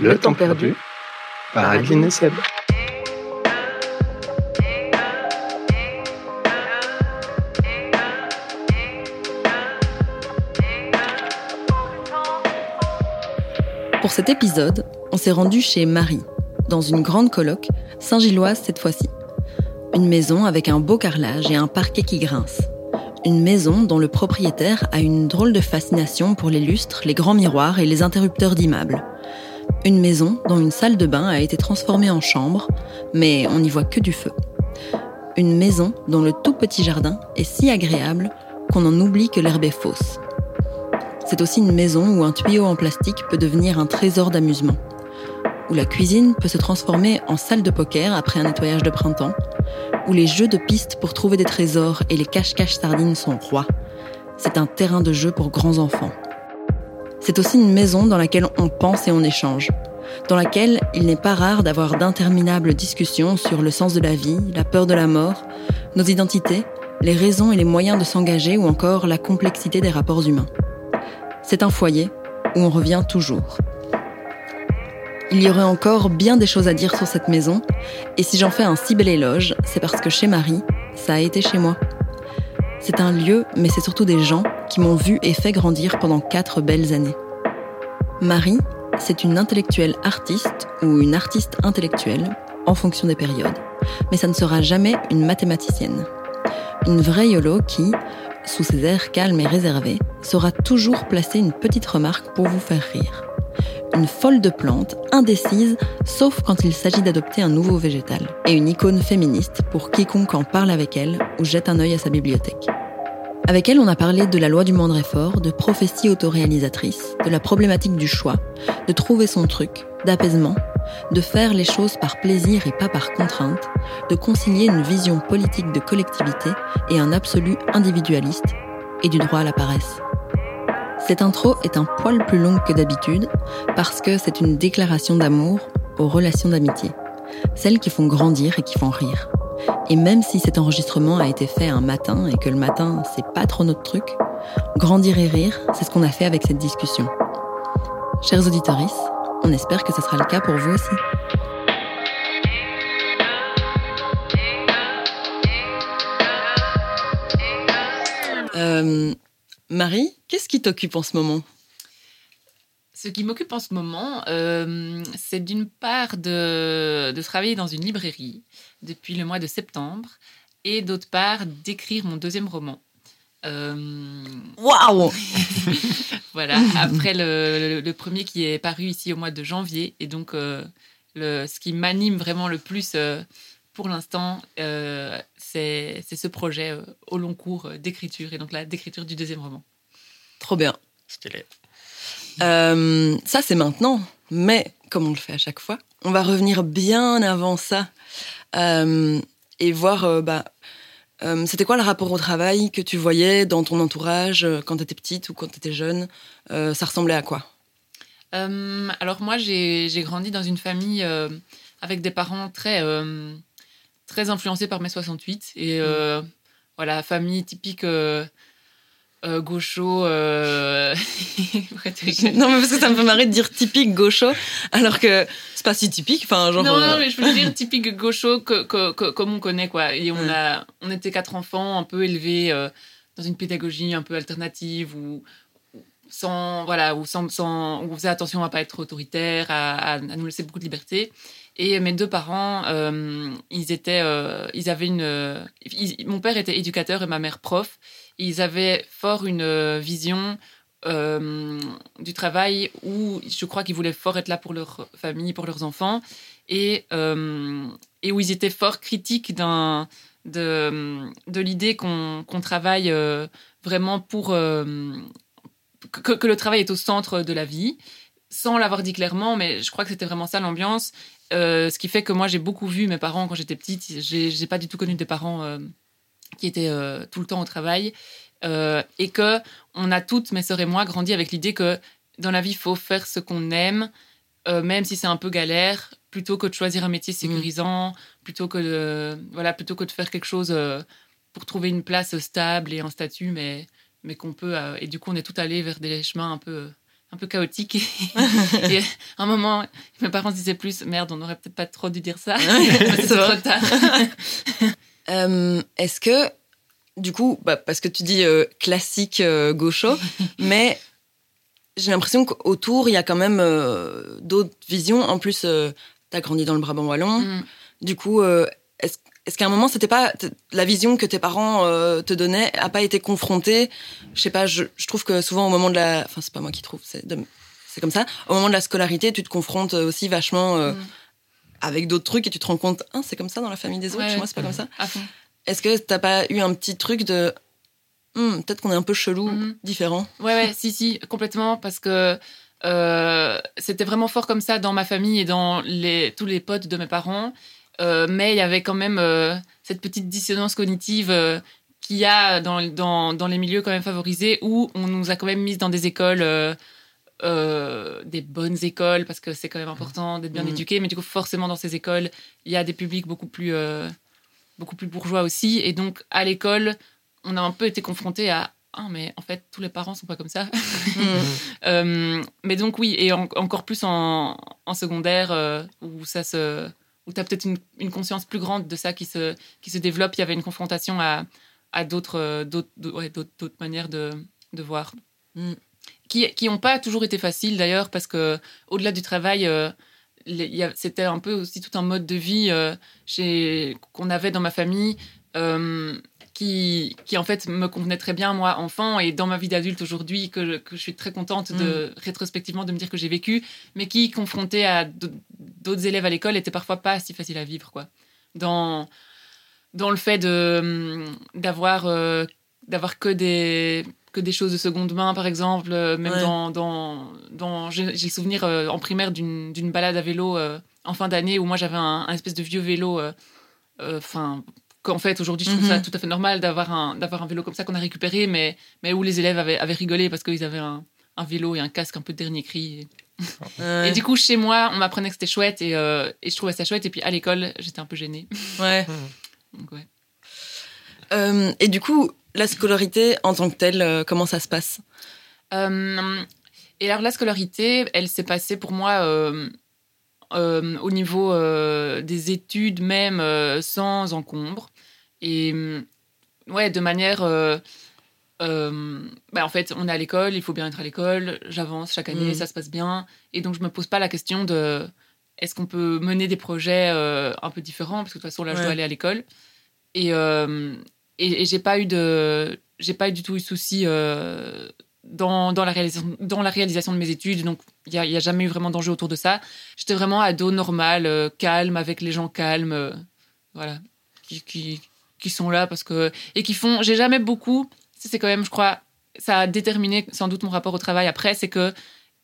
Le, temps perdu, par Adeline Seb. Pour cet épisode, on s'est rendu chez Marie, dans une grande coloc, Saint-Gilloise cette fois-ci. Une maison avec un beau carrelage et un parquet qui grince. Une maison dont le propriétaire a une drôle de fascination pour les lustres, les grands miroirs et les interrupteurs d'immeubles. Une maison dont une salle de bain a été transformée en chambre, mais on n'y voit que du feu. Une maison dont le tout petit jardin est si agréable qu'on en oublie que l'herbe est fausse. C'est aussi une maison où un tuyau en plastique peut devenir un trésor d'amusement, où la cuisine peut se transformer en salle de poker après un nettoyage de printemps, où les jeux de piste pour trouver des trésors et les cache-cache sardines sont rois. C'est un terrain de jeu pour grands enfants. C'est aussi une maison dans laquelle on pense et on échange, dans laquelle il n'est pas rare d'avoir d'interminables discussions sur le sens de la vie, la peur de la mort, nos identités, les raisons et les moyens de s'engager ou encore la complexité des rapports humains. C'est un foyer où on revient toujours. Il y aurait encore bien des choses à dire sur cette maison, et si j'en fais un si bel éloge, c'est parce que chez Marie, ça a été chez moi. C'est un lieu, mais c'est surtout des gens qui m'ont vu et fait grandir pendant quatre belles années. Marie, c'est une intellectuelle artiste ou une artiste intellectuelle, en fonction des périodes. Mais ça ne sera jamais une mathématicienne. Une vraie YOLO qui, sous ses airs calmes et réservés, saura toujours placer une petite remarque pour vous faire rire. Une folle de plantes, indécise, sauf quand il s'agit d'adopter un nouveau végétal. Et une icône féministe pour quiconque en parle avec elle ou jette un œil à sa bibliothèque. Avec elle, on a parlé de la loi du moindre effort, de prophétie autoréalisatrice, de la problématique du choix, de trouver son truc, d'apaisement, de faire les choses par plaisir et pas par contrainte, de concilier une vision politique de collectivité et un absolu individualiste, et du droit à la paresse. Cette intro est un poil plus longue que d'habitude parce que c'est une déclaration d'amour aux relations d'amitié, celles qui font grandir et qui font rire. Et même si cet enregistrement a été fait un matin et que le matin, c'est pas trop notre truc, grandir et rire, c'est ce qu'on a fait avec cette discussion. Chers auditeurs, on espère que ce sera le cas pour vous aussi. Euh, Marie, qu'est-ce qui t'occupe en ce moment? Ce qui m'occupe en ce moment, euh, c'est d'une part de, de, travailler dans une librairie depuis le mois de septembre et d'autre part d'écrire mon deuxième roman. Euh, Waouh Voilà, après le, le, premier qui est paru ici au mois de janvier. Et donc, euh, le, ce qui m'anime vraiment le plus pour l'instant, c'est ce projet au long cours d'écriture et donc la d'écriture du deuxième roman. Trop bien. Stylé. Euh, ça, c'est maintenant. Mais, comme on le fait à chaque fois, on va revenir bien avant ça euh, et voir, euh, bah, c'était quoi le rapport au travail que tu voyais dans ton entourage quand tu étais petite ou quand tu étais jeune Ça ressemblait à quoi? Alors, moi, j'ai grandi dans une famille avec des parents très, très influencés par mai 68. Et mmh. voilà, famille typique euh, gaucho. Euh, non, mais parce que ça me fait marrer de dire typique gaucho, alors que c'est pas si typique. Enfin, genre, non, non, euh, mais je veux dire typique gaucho que, que, comme on connaît, quoi. Et on, a, on était quatre enfants un peu élevés dans une pédagogie un peu alternative ou sans voilà ou sans, sans on faisait attention à pas être autoritaire à, à, nous laisser beaucoup de liberté et mes deux parents ils étaient ils avaient une mon père était éducateur et ma mère prof ils avaient fort une euh, vision euh, du travail où je crois qu'ils voulaient fort être là pour leur famille, pour leurs enfants, et, euh, où ils étaient fort critiques de, l'idée qu'on, travaille vraiment pour... Que, que, le travail est au centre de la vie, sans l'avoir dit clairement, mais je crois que c'était vraiment ça l'ambiance. ce qui fait que moi, j'ai beaucoup vu mes parents quand j'étais petite. J'ai, j'ai pas du tout connu des parents qui était euh, tout le temps au travail, euh, et que on a toutes, mes sœurs et moi, grandi avec l'idée que dans la vie, il faut faire ce qu'on aime, euh, même si c'est un peu galère, plutôt que de choisir un métier mmh. sécurisant, plutôt que de, voilà, plutôt que de faire quelque chose pour trouver une place stable et un statut, mais mais qu'on peut. et du coup, on est tout allé vers des chemins un peu un peu chaotique. et à un moment, mes parents se disaient plus Merde, on n'aurait peut-être pas trop dû dire ça. c'est trop tard. Euh, est-ce que, du coup, bah, parce que tu dis euh, classique euh, gaucho, mais j'ai l'impression qu'autour, il y a quand même d'autres visions. En plus, tu as grandi dans le Brabant Wallon. Mm. Du coup, est-ce est-ce qu'à un moment, c'était pas la vision que tes parents te donnaient a pas été confrontée? Je sais pas. Je, je, trouve que souvent au moment de la, enfin c'est pas moi qui trouve, c'est c'est comme ça. Au moment de la scolarité, tu te confrontes aussi vachement mm avec d'autres trucs et tu te rends compte, hein, c'est comme ça dans la famille des autres, chez moi c'est pas comme ça. Est-ce que t'as pas eu un petit truc de, hmm, peut-être qu'on est un peu chelou, mhm. différent? Ouais, ouais, si, si, complètement, parce que euh, c'était vraiment fort comme ça dans ma famille et dans les, tous les potes de mes parents. Euh, mais il y avait quand même euh, cette petite dissonance cognitive qu'il y a dans, dans, dans, les milieux quand même favorisés où on nous a quand même mis dans des écoles euh, des bonnes écoles parce que c'est quand même important d'être bien mmh. éduqué. Mais du coup, forcément, dans ces écoles, il y a des publics beaucoup plus, euh, beaucoup plus bourgeois aussi. Et donc, à l'école, on a un peu été confronté à ah, mais en fait, tous les parents sont pas comme ça. Mmh. Euh, mais donc, oui, et encore plus en, en secondaire où ça se. Où tu as peut-être une, une, conscience plus grande de ça qui se, qui se développe. Il y avait une confrontation à, à d'autres ouais, manières de, de voir. Qui n'ont pas toujours été faciles d'ailleurs, parce que au-delà du travail, euh, c'était un peu aussi tout un mode de vie euh, qu'on avait dans ma famille. Euh, qui, qui, en fait me convenait très bien moi enfant et dans ma vie d'adulte aujourd'hui que, que, je suis très contente de mm. rétrospectivement de me dire que j'ai vécu mais qui confronté à d'autres élèves à l'école était parfois pas si facile à vivre quoi dans dans le fait de d'avoir d'avoir que des que des choses de seconde main, par exemple. Euh, même dans, dans, dans j'ai le souvenir euh, en primaire d'une balade à vélo euh, en fin d'année où moi j'avais un, espèce de vieux vélo. Enfin, qu'en fait aujourd'hui je trouve ça mhm. tout à fait normal d'avoir un d'avoir un vélo comme ça qu'on a récupéré, mais mais où les élèves avaient, avaient rigolé parce qu'ils avaient un, un, vélo et un casque un peu de dernier cri. Et... du coup, chez moi, on m'apprenait que c'était chouette et, et, je trouvais ça chouette. Et puis à l'école, j'étais un peu gênée. Ouais. Donc, ouais. et du coup, la scolarité en tant que telle, euh, comment ça se passe? Euh, Et alors la scolarité, elle s'est passée pour moi euh, au niveau des études même sans encombre. Et ouais, de manière... Bah, en fait, on est à l'école, il faut bien être à l'école, j'avance chaque année, mm. ça se passe bien. Et donc, je me pose pas la question de est-ce qu'on peut mener des projets un peu différents, parce que de toute façon, là, je dois aller à l'école. Et, et, j'ai pas eu de j'ai pas du tout eu de souci euh, dans, dans, la réalisation, dans la réalisation de mes études. Donc il n'y a, y a, jamais eu vraiment d'enjeu autour de ça. J'étais vraiment ado normal euh, calme avec les gens calmes euh, voilà qui, qui, qui, sont là parce que et qui font j'ai jamais beaucoup c'est quand même je crois ça a déterminé sans doute mon rapport au travail après c'est que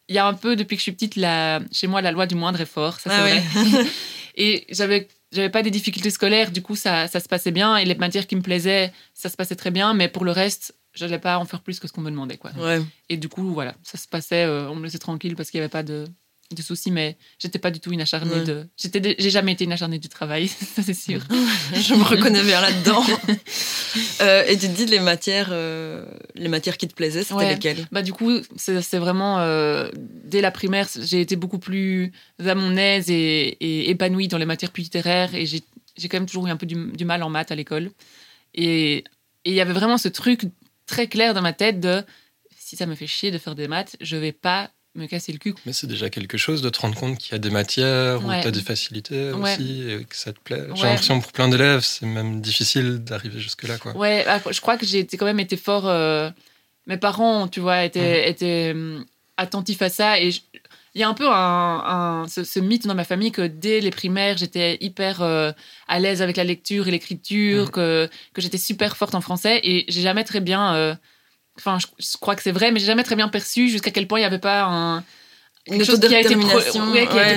il y a un peu depuis que je suis petite la, chez moi la loi du moindre effort ça c'est ah vrai. Et j'avais j'avais pas des difficultés scolaires, du coup ça, ça, se passait bien et les matières qui me plaisaient, ça se passait très bien, mais pour le reste, j'allais pas en faire plus que ce qu'on me demandait quoi. Ouais. Et du coup voilà, ça se passait, euh, on me laissait tranquille parce qu'il y avait pas de, de soucis, mais j'étais pas du tout une acharnée de. J'étais, j'ai jamais été une acharnée du travail, ça c'est sûr. je me reconnais bien là-dedans. euh, et tu te dis les matières, euh, les matières qui te plaisaient, c'était lesquelles? Bah du coup, c'est, vraiment euh, dès la primaire, j'ai été beaucoup plus à mon aise et, et épanouie dans les matières plus littéraires, et j'ai, j'ai quand même toujours eu un peu du, du mal en maths à l'école. Et il y avait vraiment ce truc très clair dans ma tête de si ça me fait chier de faire des maths, je vais pas me casser le cul. Mais c'est déjà quelque chose de te rendre compte qu'il y a des matières où tu as des facilités aussi et que ça te plaît. J'ai l'impression pour plein d'élèves, c'est même difficile d'arriver jusque-là. Quoi. Ouais, ah, je crois que j'ai quand même été fort. Euh, mes parents, tu vois, étaient, mhm. étaient hum, attentifs à ça et il y a un peu un, ce, mythe dans ma famille que dès les primaires, j'étais hyper euh, à l'aise avec la lecture et l'écriture, mhm. que, que j'étais super forte en français et j'ai jamais très bien. Euh, Enfin, je, crois que c'est vrai, mais j'ai jamais très bien perçu jusqu'à quel point il n'y avait pas un, quelque chose qui, a été,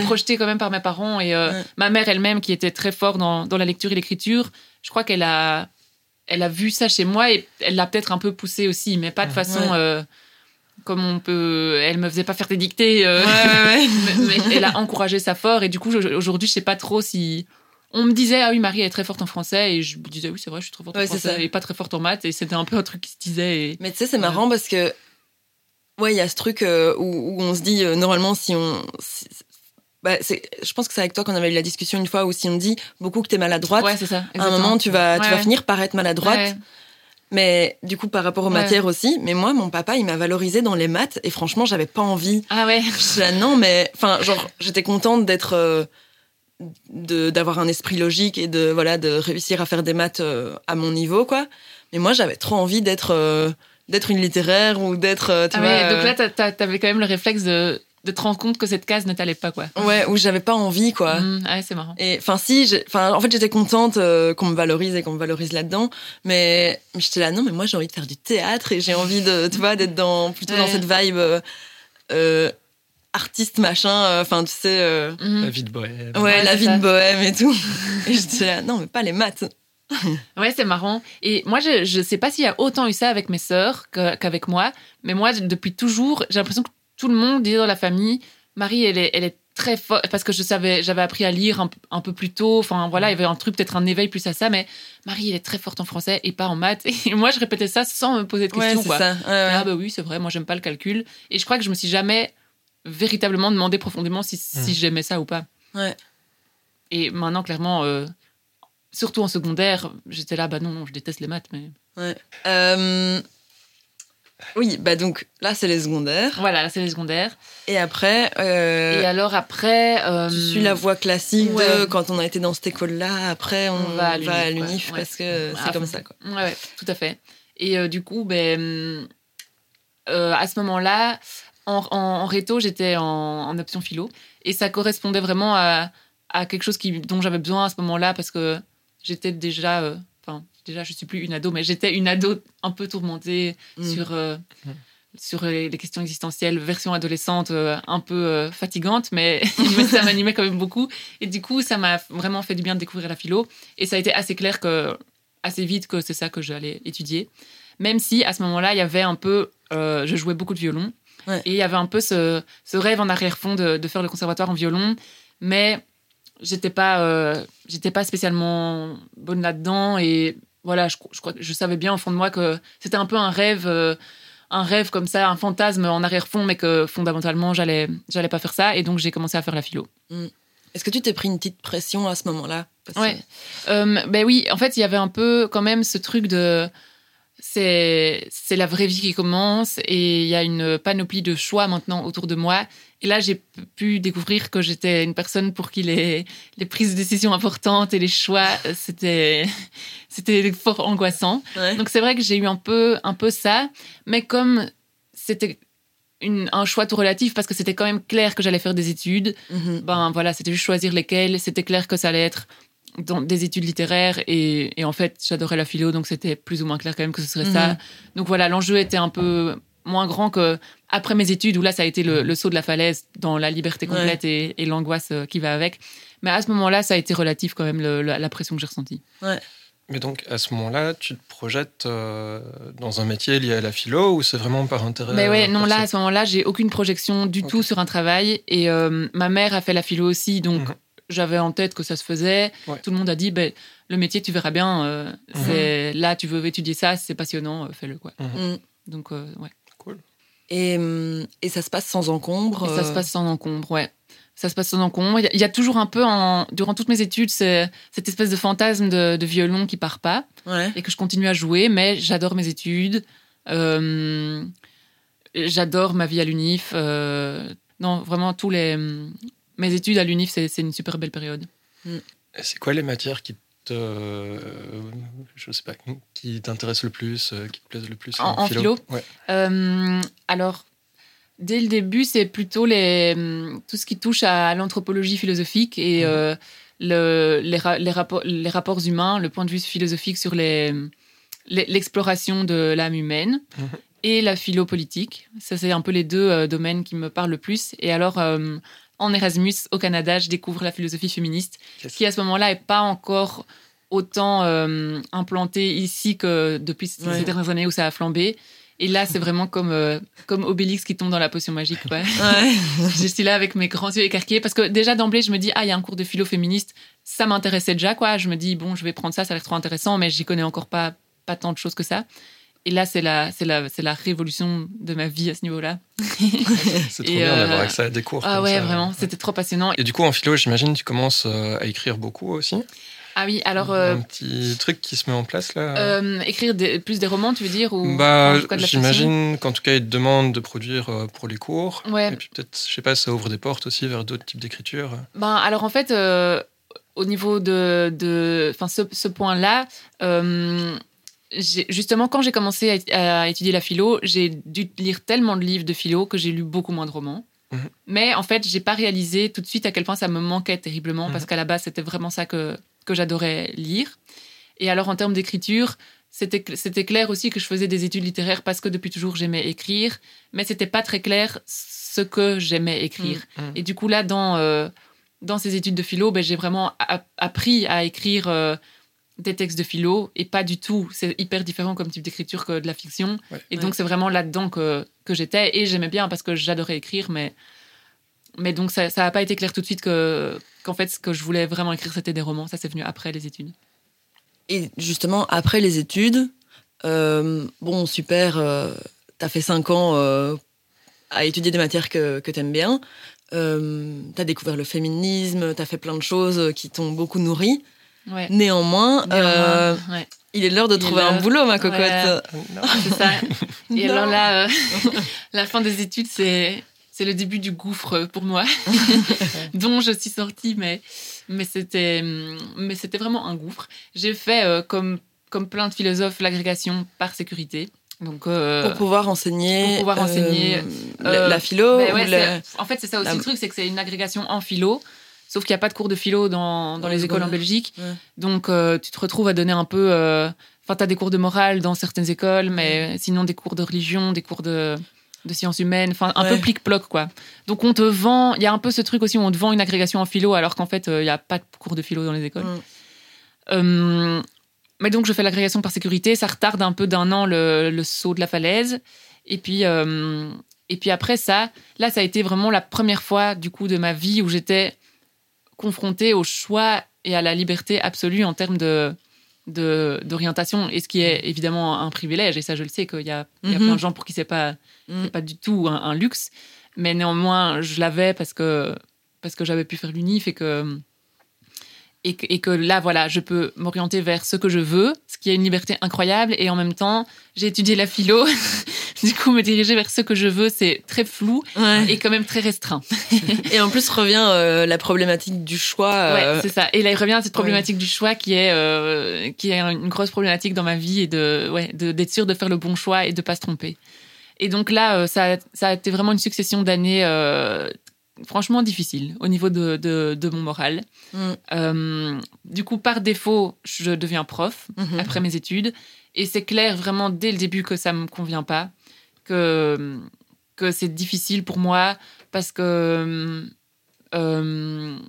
projeté quand même par mes parents. Et euh, ma mère elle-même, qui était très forte dans, dans la lecture et l'écriture, je crois qu'elle a, elle a vu ça chez moi et elle l'a peut-être un peu poussé aussi, mais pas de façon. Euh, comme on peut, elle me faisait pas faire des dictées, euh, mais, mais, elle a encouragé ça fort et du coup aujourd'hui je sais pas trop si on me disait ah oui Marie est très forte en français et je me disais oui c'est vrai je suis très forte en français et pas très forte en maths et c'était un peu un truc qui se disait mais tu sais c'est marrant parce que Ouais, il y a ce truc où, où, on se dit, normalement, si on. bah, je pense que c'est avec toi qu'on avait eu la discussion une fois où si on dit beaucoup que t'es maladroite, ouais, c'est ça, à un moment tu vas, tu vas finir par être maladroite. Mais du coup, par rapport aux matières aussi. Mais moi, mon papa, il m'a valorisé dans les maths et franchement, j'avais pas envie. Ah ouais. non, mais enfin, genre, j'étais contente d'être, d'avoir un esprit logique et de voilà, de réussir à faire des maths à mon niveau, quoi. Mais moi, j'avais trop envie d'être d'être une littéraire ou d'être. Euh, tu ah vois, donc là, euh, t'avais quand même le réflexe de, de te rendre compte que cette case ne t'allait pas, quoi. Ouais, où j'avais pas envie, quoi. Mmh, ouais, c'est marrant. Et enfin, si, enfin, en fait, j'étais contente euh, qu'on me valorise et qu'on me valorise là-dedans, mais, j'étais là, non, mais moi, j'ai envie de faire du théâtre et j'ai envie de, tu vois, d'être dans plutôt dans cette vibe. Artiste machin enfin tu sais mmh. la vie de bohème ouais, la vie de bohème et tout et j'étais là non mais pas les maths ouais, c'est marrant. Et moi, je, je sais pas s'il y a autant eu ça avec mes sœurs qu'avec moi, mais moi, depuis toujours, j'ai l'impression que tout le monde dit dans la famille, Marie, elle est, elle est très forte, parce que je savais, j'avais appris à lire un, peu plus tôt, enfin voilà, il y avait un truc, peut-être un éveil plus à ça, mais Marie, elle est très forte en français et pas en maths. Et moi, je répétais ça sans me poser de questions. Ouais, Ça. Ah bah oui, c'est vrai, moi, j'aime pas le calcul. Et je crois que je me suis jamais véritablement demandé profondément si, si mmh. j'aimais ça ou pas. Ouais. Et maintenant, clairement, euh, surtout en secondaire, j'étais là, bah non, je déteste les maths, mais. Ouais. Euh, oui, bah donc là, c'est les secondaires. Voilà, là, c'est les secondaires. Et après. Euh, Et alors après. Euh... Tu suis la voie classique de quand on a été dans cette école-là, après on, va à l'UNIF parce que c'est comme ça, quoi. Ouais, tout à fait. Et euh, du coup, ben. à ce moment-là, en, en, réto, j'étais en, en, option philo. Et ça correspondait vraiment à, à quelque chose qui, dont j'avais besoin à ce moment-là parce que j'étais déjà, euh, enfin, déjà, je suis plus une ado, mais j'étais une ado un peu tourmentée mm. sur, euh, mm. sur les, questions existentielles, version adolescente, euh, un peu fatigante, mais, ça m'animait quand même beaucoup. Et du coup, ça m'a vraiment fait du bien de découvrir la philo. Et ça a été assez clair que, assez vite que c'est ça que j'allais étudier. Même si, à ce moment-là, il y avait un peu, je jouais beaucoup de violon. Et il y avait un peu ce, ce rêve en arrière-fond de, de, faire le conservatoire en violon. Mais j'étais pas, euh, j'étais pas spécialement bonne là-dedans et voilà, je, je, savais bien au fond de moi que c'était un peu un rêve, euh, un rêve comme ça, un fantasme en arrière-fond, mais que fondamentalement j'allais, j'allais pas faire ça et donc j'ai commencé à faire la philo. Mm. Est-ce que tu t'es pris une petite pression à ce moment-là? Ouais. Euh, ben oui, en fait, il y avait un peu quand même ce truc de c'est la vraie vie qui commence et il y a une panoplie de choix maintenant autour de moi. Et là, j'ai pu découvrir que j'étais une personne pour qui les, les prises de décision importantes et les choix, c'était c'était fort angoissant. Donc c'est vrai que j'ai eu un peu un peu ça, mais comme c'était un choix tout relatif parce que c'était quand même clair que j'allais faire des études. Mm-hmm. Ben voilà, c'était juste choisir lesquelles. C'était clair que ça allait être dans des études littéraires et, et en fait j'adorais la philo donc c'était plus ou moins clair quand même que ce serait ça. Mhm. Donc voilà, l'enjeu était un peu moins grand que après mes études où là ça a été le, saut de la falaise dans la liberté complète et, et l'angoisse euh, qui va avec. Mais à ce moment-là, ça a été relatif quand même la, pression que j'ai ressentie. Ouais. Mais donc à ce moment-là, tu te projettes euh, dans un métier lié à la philo ou c'est vraiment par intérêt Mais ouais, non là à ce moment-là, j'ai aucune projection du tout sur un travail et euh, ma mère a fait la philo aussi, donc mhm j'avais en tête que ça se faisait. Tout le monde a dit, ben, le métier, tu verras bien. Euh, mhm. c'est Là, tu veux étudier ça, c'est passionnant, euh, fais-le. quoi. Mhm. Mm. Donc, euh, ouais. Cool. Et, et, ça se passe sans encombre Ça se passe sans encombre, ouais. Ça se passe sans encombre. Il y, a toujours un peu, en, durant toutes mes études, cette espèce de fantasme de, violon qui part pas. Et que je continue à jouer, mais j'adore mes études. j'adore ma vie à l'UNIF. non, vraiment, tous les mes études à l'UNIF, c'est une super belle période. Mm. C'est quoi les matières qui te, je sais pas, qui t'intéressent le plus, euh, qui te plaisent le plus en, philo, euh, Alors, dès le début, c'est plutôt les, tout ce qui touche à l'anthropologie philosophique et mm. euh, le, les, les, rapports, les rapports humains, le point de vue philosophique sur l'exploration de l'âme humaine. Mm-hmm. Et la philo politique. Ça, c'est un peu les deux domaines qui me parlent le plus. Et alors, en Erasmus au Canada, je découvre la philosophie féministe, qui à ce moment-là n'est pas encore autant euh, implantée ici que depuis ces dernières années où ça a flambé. Et là, c'est vraiment comme, euh, comme Obélix qui tombe dans la potion magique. Ouais. je suis là avec mes grands yeux écarquillés parce que déjà d'emblée, je me dis, ah, il y a un cours de philo féministe. Ça m'intéressait déjà, quoi. Je me dis, bon, je vais prendre ça, ça a l'air trop intéressant, mais j'y connais encore pas, pas tant de choses que ça. Et là, c'est la, c'est la, c'est la révolution de ma vie à ce niveau-là. c'est trop bien d'avoir accès à des cours. Ah ouais, vraiment, c'était trop passionnant. Et du coup, en philo, j'imagine, tu commences à écrire beaucoup aussi. Ah oui, alors. un petit truc qui se met en place là. écrire plus des romans, tu veux dire ou Bah, j'imagine qu'en tout cas, ils te demandent de produire pour les cours. Ouais. Et puis peut-être, je sais pas, ça ouvre des portes aussi vers d'autres types d'écriture. Ben, alors en fait, au niveau de, de, ce, ce point-là, justement, quand j'ai commencé à, étudier la philo, j'ai dû lire tellement de livres de philo que j'ai lu beaucoup moins de romans. Mhm. Mais en fait, j'ai pas réalisé tout de suite à quel point ça me manquait terriblement parce mhm. qu'à la base, c'était vraiment ça que, que j'adorais lire. Et alors, en termes d'écriture, c'était clair aussi que je faisais des études littéraires parce que depuis toujours, j'aimais écrire, mais c'était pas très clair ce que j'aimais écrire. Mhm. Et du coup, là, dans, euh, dans ces études de philo, ben, j'ai vraiment appris à écrire. Euh, des textes de philo et pas du tout. C'est hyper différent comme type d'écriture que de la fiction. et donc, c'est vraiment là-dedans que, que j'étais. Et j'aimais bien parce que j'adorais écrire, mais, mais donc ça n'a pas été clair tout de suite que, qu'en fait, ce que je voulais vraiment écrire, c'était des romans. Ça, c'est venu après les études. Et justement, après les études, euh, bon, super, euh, tu as fait cinq ans euh, à étudier des matières que, que tu aimes bien. tu as découvert le féminisme, tu as fait plein de choses qui t'ont beaucoup nourri. Néanmoins, euh, il est l'heure de trouver un boulot, ma cocotte. c'est ça. Et alors là, euh, la fin des études, c'est c'est le début du gouffre pour moi, dont je suis sortie, mais mais c'était mais c'était vraiment un gouffre. J'ai fait euh, comme comme plein de philosophes l'agrégation par sécurité. Donc, pour pouvoir enseigner, pour pouvoir enseigner la, philo. En fait, c'est ça aussi le truc, c'est que c'est une agrégation en philo Sauf qu'il n'y a pas de cours de philo dans, dans les écoles en Belgique. Donc, euh, tu te retrouves à donner un peu. Euh, enfin, tu as des cours de morale dans certaines écoles, mais sinon des cours de religion, des cours de, de sciences humaines, enfin, un peu plic-ploc, quoi. Donc, on te vend. Il y a un peu ce truc aussi où on te vend une agrégation en philo, alors qu'en fait, euh, il n'y a pas de cours de philo dans les écoles. mais donc, je fais l'agrégation par sécurité. Ça retarde un peu d'un an le, le, saut de la falaise. Et puis. et puis après ça, là, ça a été vraiment la première fois du coup de ma vie où j'étais confronté au choix et à la liberté absolue en termes de d'orientation et ce qui est évidemment un privilège et ça je le sais qu'il y a, il y a plein de mhm. gens pour qui c'est pas mm. pas du tout un, luxe mais néanmoins je l'avais parce que parce que j'avais pu faire l'unif et que et que, et que, là, voilà, je peux m'orienter vers ce que je veux, ce qui est une liberté incroyable. Et en même temps, j'ai étudié la philo. du coup, me diriger vers ce que je veux, c'est très flou et quand même très restreint. et en plus, revient euh, la problématique du choix. Euh, ouais, c'est ça. Et là, il revient cette problématique du choix qui est, euh, qui est une grosse problématique dans ma vie et de, ouais, d'être sûr de faire le bon choix et de pas se tromper. Et donc là, ça, ça a été vraiment une succession d'années franchement difficile au niveau de, de, mon moral. Mm. Euh, du coup, par défaut, je deviens prof mm-hmm. après mes études. Et c'est clair vraiment dès le début que ça ne me convient pas, que, que c'est difficile pour moi parce que... Euh,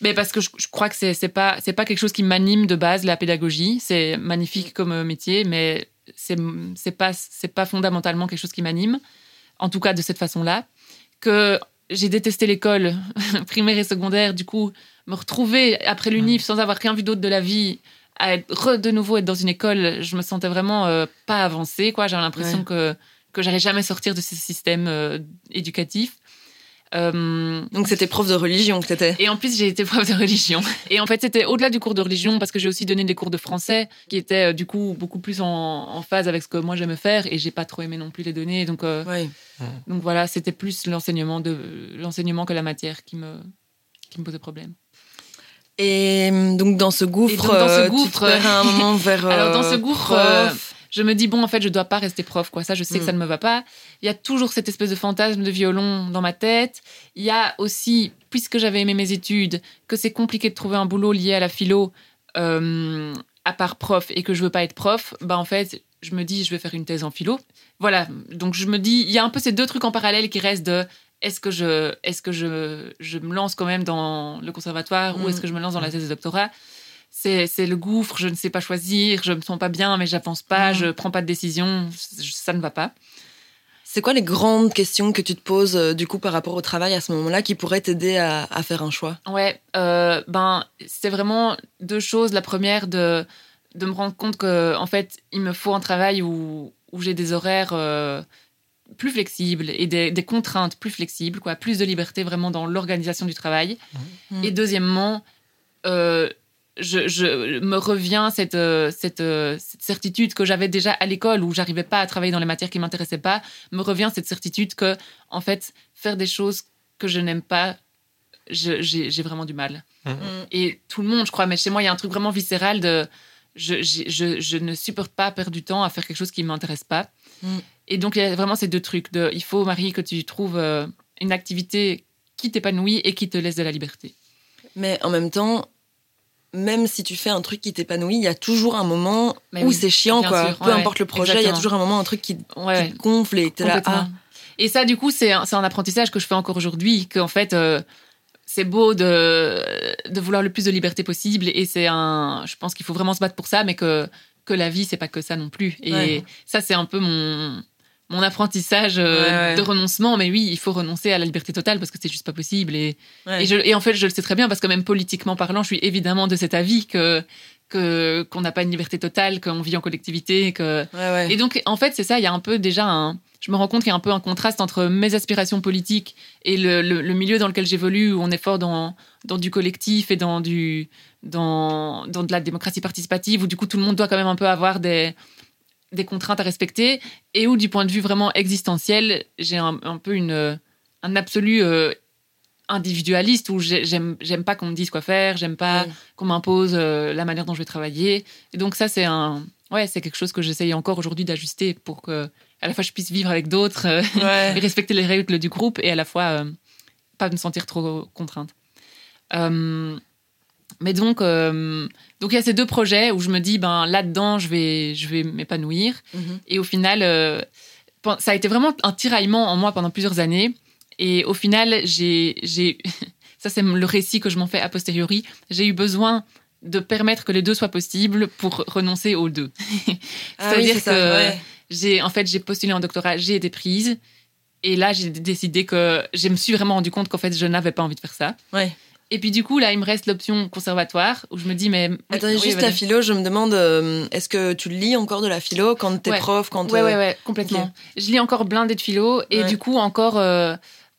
mais parce que je, crois que c'est c'est pas c'est pas quelque chose qui m'anime de base la pédagogie c'est magnifique comme métier mais c'est c'est pas c'est pas fondamentalement quelque chose qui m'anime en tout cas de cette façon là que j'ai détesté l'école primaire et secondaire. Du coup, me retrouver après l'unif sans avoir rien vu d'autre de la vie, à être de nouveau être dans une école, je me sentais vraiment euh, pas avancée. Quoi, j'avais l'impression que que j'allais jamais sortir de ce système euh, éducatif. Euh, Donc c'était prof de religion que t'étais. Et en plus j'ai été prof de religion. Et en fait c'était au-delà du cours de religion parce que j'ai aussi donné des cours de français qui étaient euh, du coup beaucoup plus en, phase avec ce que moi j'aimais faire et j'ai pas trop aimé non plus les donner. Donc euh, donc voilà c'était plus l'enseignement de l'enseignement que la matière qui me qui me posait problème. Et donc dans ce gouffre, dans ce gouffre, tu un moment vers. Alors dans ce gouffre, je me dis bon en fait je dois pas rester prof quoi. Ça je sais que ça mm. ne me va pas. Il y a toujours cette espèce de fantasme de violon dans ma tête. Il y a aussi puisque j'avais aimé mes études que c'est compliqué de trouver un boulot lié à la philo euh, à part prof et que je veux pas être prof. Bah en fait je me dis je vais faire une thèse en philo. Voilà. Donc je me dis il y a un peu ces deux trucs en parallèle qui restent de est-ce que je est-ce que je, je me lance quand même dans le conservatoire ou mm. est-ce que je me lance dans la thèse de doctorat? C'est le gouffre, je ne sais pas choisir, je me sens pas bien, mais j'avance pas, je prends pas de décision, ça ne va pas. C'est quoi les grandes questions que tu te poses euh, du coup par rapport au travail à ce moment-là qui pourraient t'aider à, faire un choix? Ouais, euh, ben c'est vraiment deux choses. La première de de me rendre compte que en fait il me faut un travail où où j'ai des horaires plus flexibles et des, contraintes plus flexibles, quoi, plus de liberté vraiment dans l'organisation du travail. Mmh. Et deuxièmement, je, je, me reviens cette, cette, cette certitude que j'avais déjà à l'école où j'arrivais pas à travailler dans les matières qui m'intéressaient pas, me revient cette certitude que, en fait, faire des choses que je n'aime pas, j'ai vraiment du mal. Mmh. Et tout le monde, je crois, mais chez moi, il y a un truc vraiment viscéral de je, je, je ne supporte pas perdre du temps à faire quelque chose qui ne m'intéresse pas. Mmh. Et donc, il y a vraiment ces deux trucs. De, il faut, Marie, que tu trouves euh, une activité qui t'épanouit et qui te laisse de la liberté. Mais en même temps, même si tu fais un truc qui t'épanouit, il y a toujours un moment où c'est chiant, quoi. Peu importe le projet, il y a toujours un moment, un truc qui, qui gonfle et t'es là. Ah. Et ça, du coup, c'est un, un, apprentissage que je fais encore aujourd'hui, qu'en fait, euh, c'est beau de, de vouloir le plus de liberté possible, et c'est un, je pense qu'il faut vraiment se battre pour ça, mais que que la vie, c'est pas que ça non plus. Et ça, c'est un peu mon mon apprentissage euh, de renoncement. Mais oui, il faut renoncer à la liberté totale parce que c'est juste pas possible. Et, et, je, et, en fait, je le sais très bien parce que même politiquement parlant, je suis évidemment de cet avis que que qu'on n'a pas une liberté totale, qu'on vit en collectivité. Que... Et donc, en fait, c'est ça. Il y a un peu déjà un. Je me rends compte qu'il y a un peu un contraste entre mes aspirations politiques et le, le, milieu dans lequel j'évolue, où on est fort dans, dans du collectif et dans du dans, dans de la démocratie participative, où du coup tout le monde doit quand même un peu avoir des des contraintes à respecter et où du point de vue vraiment existentiel, j'ai un, peu une, un absolu euh, individualiste où j'aime j'aime pas qu'on me dise quoi faire, j'aime pas qu'on m'impose euh, la manière dont je vais travailler. Et donc ça c'est un ouais, c'est quelque chose que j'essaye encore aujourd'hui d'ajuster pour que à la fois je puisse vivre avec d'autres euh, et respecter les règles du groupe et à la fois pas me sentir trop contrainte. Mais donc, euh, donc il y a ces deux projets où je me dis, ben là-dedans, je vais, je vais m'épanouir. Mhm. Et au final, euh, ça a été vraiment un tiraillement en moi pendant plusieurs années. Et au final, j'ai, ça c'est le récit que je m'en fais a posteriori. J'ai eu besoin de permettre que les deux soient possibles pour renoncer aux deux. Ah C'est-à-dire que j'ai, en fait, j'ai postulé en doctorat, j'ai été prise. Et là, j'ai décidé que je me suis vraiment rendu compte qu'en fait, je n'avais pas envie de faire ça. Ouais. Et puis du coup, là, il me reste l'option conservatoire où je me dis, mais. Attendez, juste la philo, je me demande, euh, est-ce que tu lis encore de la philo quand t'es prof quand Ouais, ouais, ouais, complètement. Je lis encore blindé de philo et du coup, encore. Euh,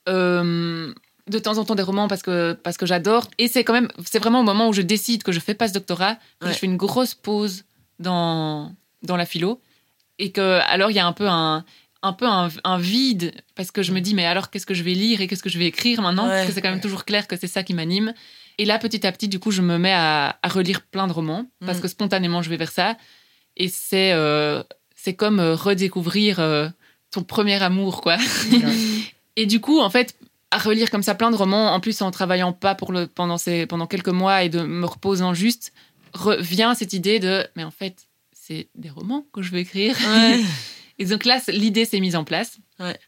euh, de temps en temps des romans parce que parce que j'adore et c'est quand même c'est vraiment au moment où je décide que je fais pas ce doctorat que je fais une grosse pause dans dans la philo et que alors il y a un peu un un peu un, vide parce que je me dis mais alors qu'est-ce que je vais lire et qu'est-ce que je vais écrire maintenant? Parce que c'est quand même toujours clair que c'est ça qui m'anime. Et là petit à petit du coup je me mets à, relire plein de romans parce mm. que spontanément je vais vers ça. Et c'est euh, c'est comme euh, redécouvrir euh, ton premier amour quoi. Et du coup en fait à relire comme ça plein de romans en plus en travaillant pas pour le pendant ces pendant quelques mois et de me reposant juste revient cette idée de mais en fait c'est des romans que je veux écrire Et donc là, l'idée s'est mise en place. Ouais.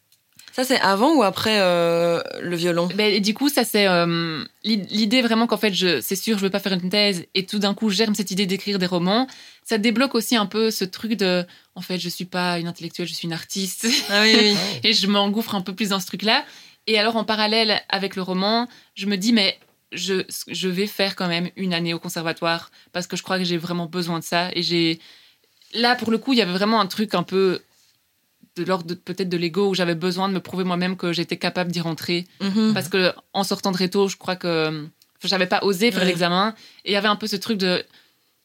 Ça, c'est avant ou après euh, le violon? Ben, et Du coup, ça c'est euh, l'idée vraiment qu'en fait, c'est sûr, je veux pas faire une thèse, et tout d'un coup, germe cette idée d'écrire des romans. Ça débloque aussi un peu ce truc de, en fait, je suis pas une intellectuelle, je suis une artiste. Ah oui, oui. et je m'engouffre un peu plus dans ce truc-là. Et alors, en parallèle avec le roman, je me dis, mais je, je vais faire quand même une année au conservatoire parce que je crois que j'ai vraiment besoin de ça. Et j'ai là, pour le coup, il y avait vraiment un truc un peu de l'ordre peut-être de l'ego où j'avais besoin de me prouver moi-même que j'étais capable d'y rentrer. Mhm. Parce que en sortant de réto, je crois que j'avais pas osé faire l'examen. Et il y avait un peu ce truc de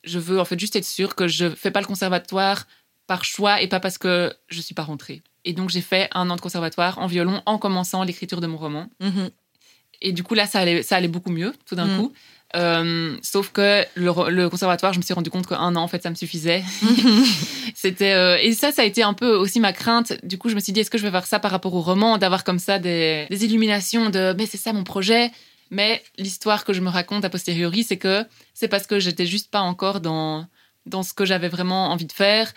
je veux en fait juste être sûre que je fais pas le conservatoire par choix et pas parce que je suis pas rentrée. Et donc j'ai fait un an de conservatoire en violon en commençant l'écriture de mon roman. Mhm. Et du coup là ça allait, ça allait beaucoup mieux tout d'un mhm. coup. Euh, sauf que le, conservatoire, je me suis rendu compte qu'un an, en fait, ça me suffisait. C'était euh, et ça, ça a été un peu aussi ma crainte. Du coup, je me suis dit, est-ce que je vais faire ça par rapport au roman, d'avoir comme ça des, des illuminations de, mais c'est ça mon projet. Mais l'histoire que je me raconte a posteriori, c'est que c'est parce que j'étais juste pas encore dans dans ce que j'avais vraiment envie de faire.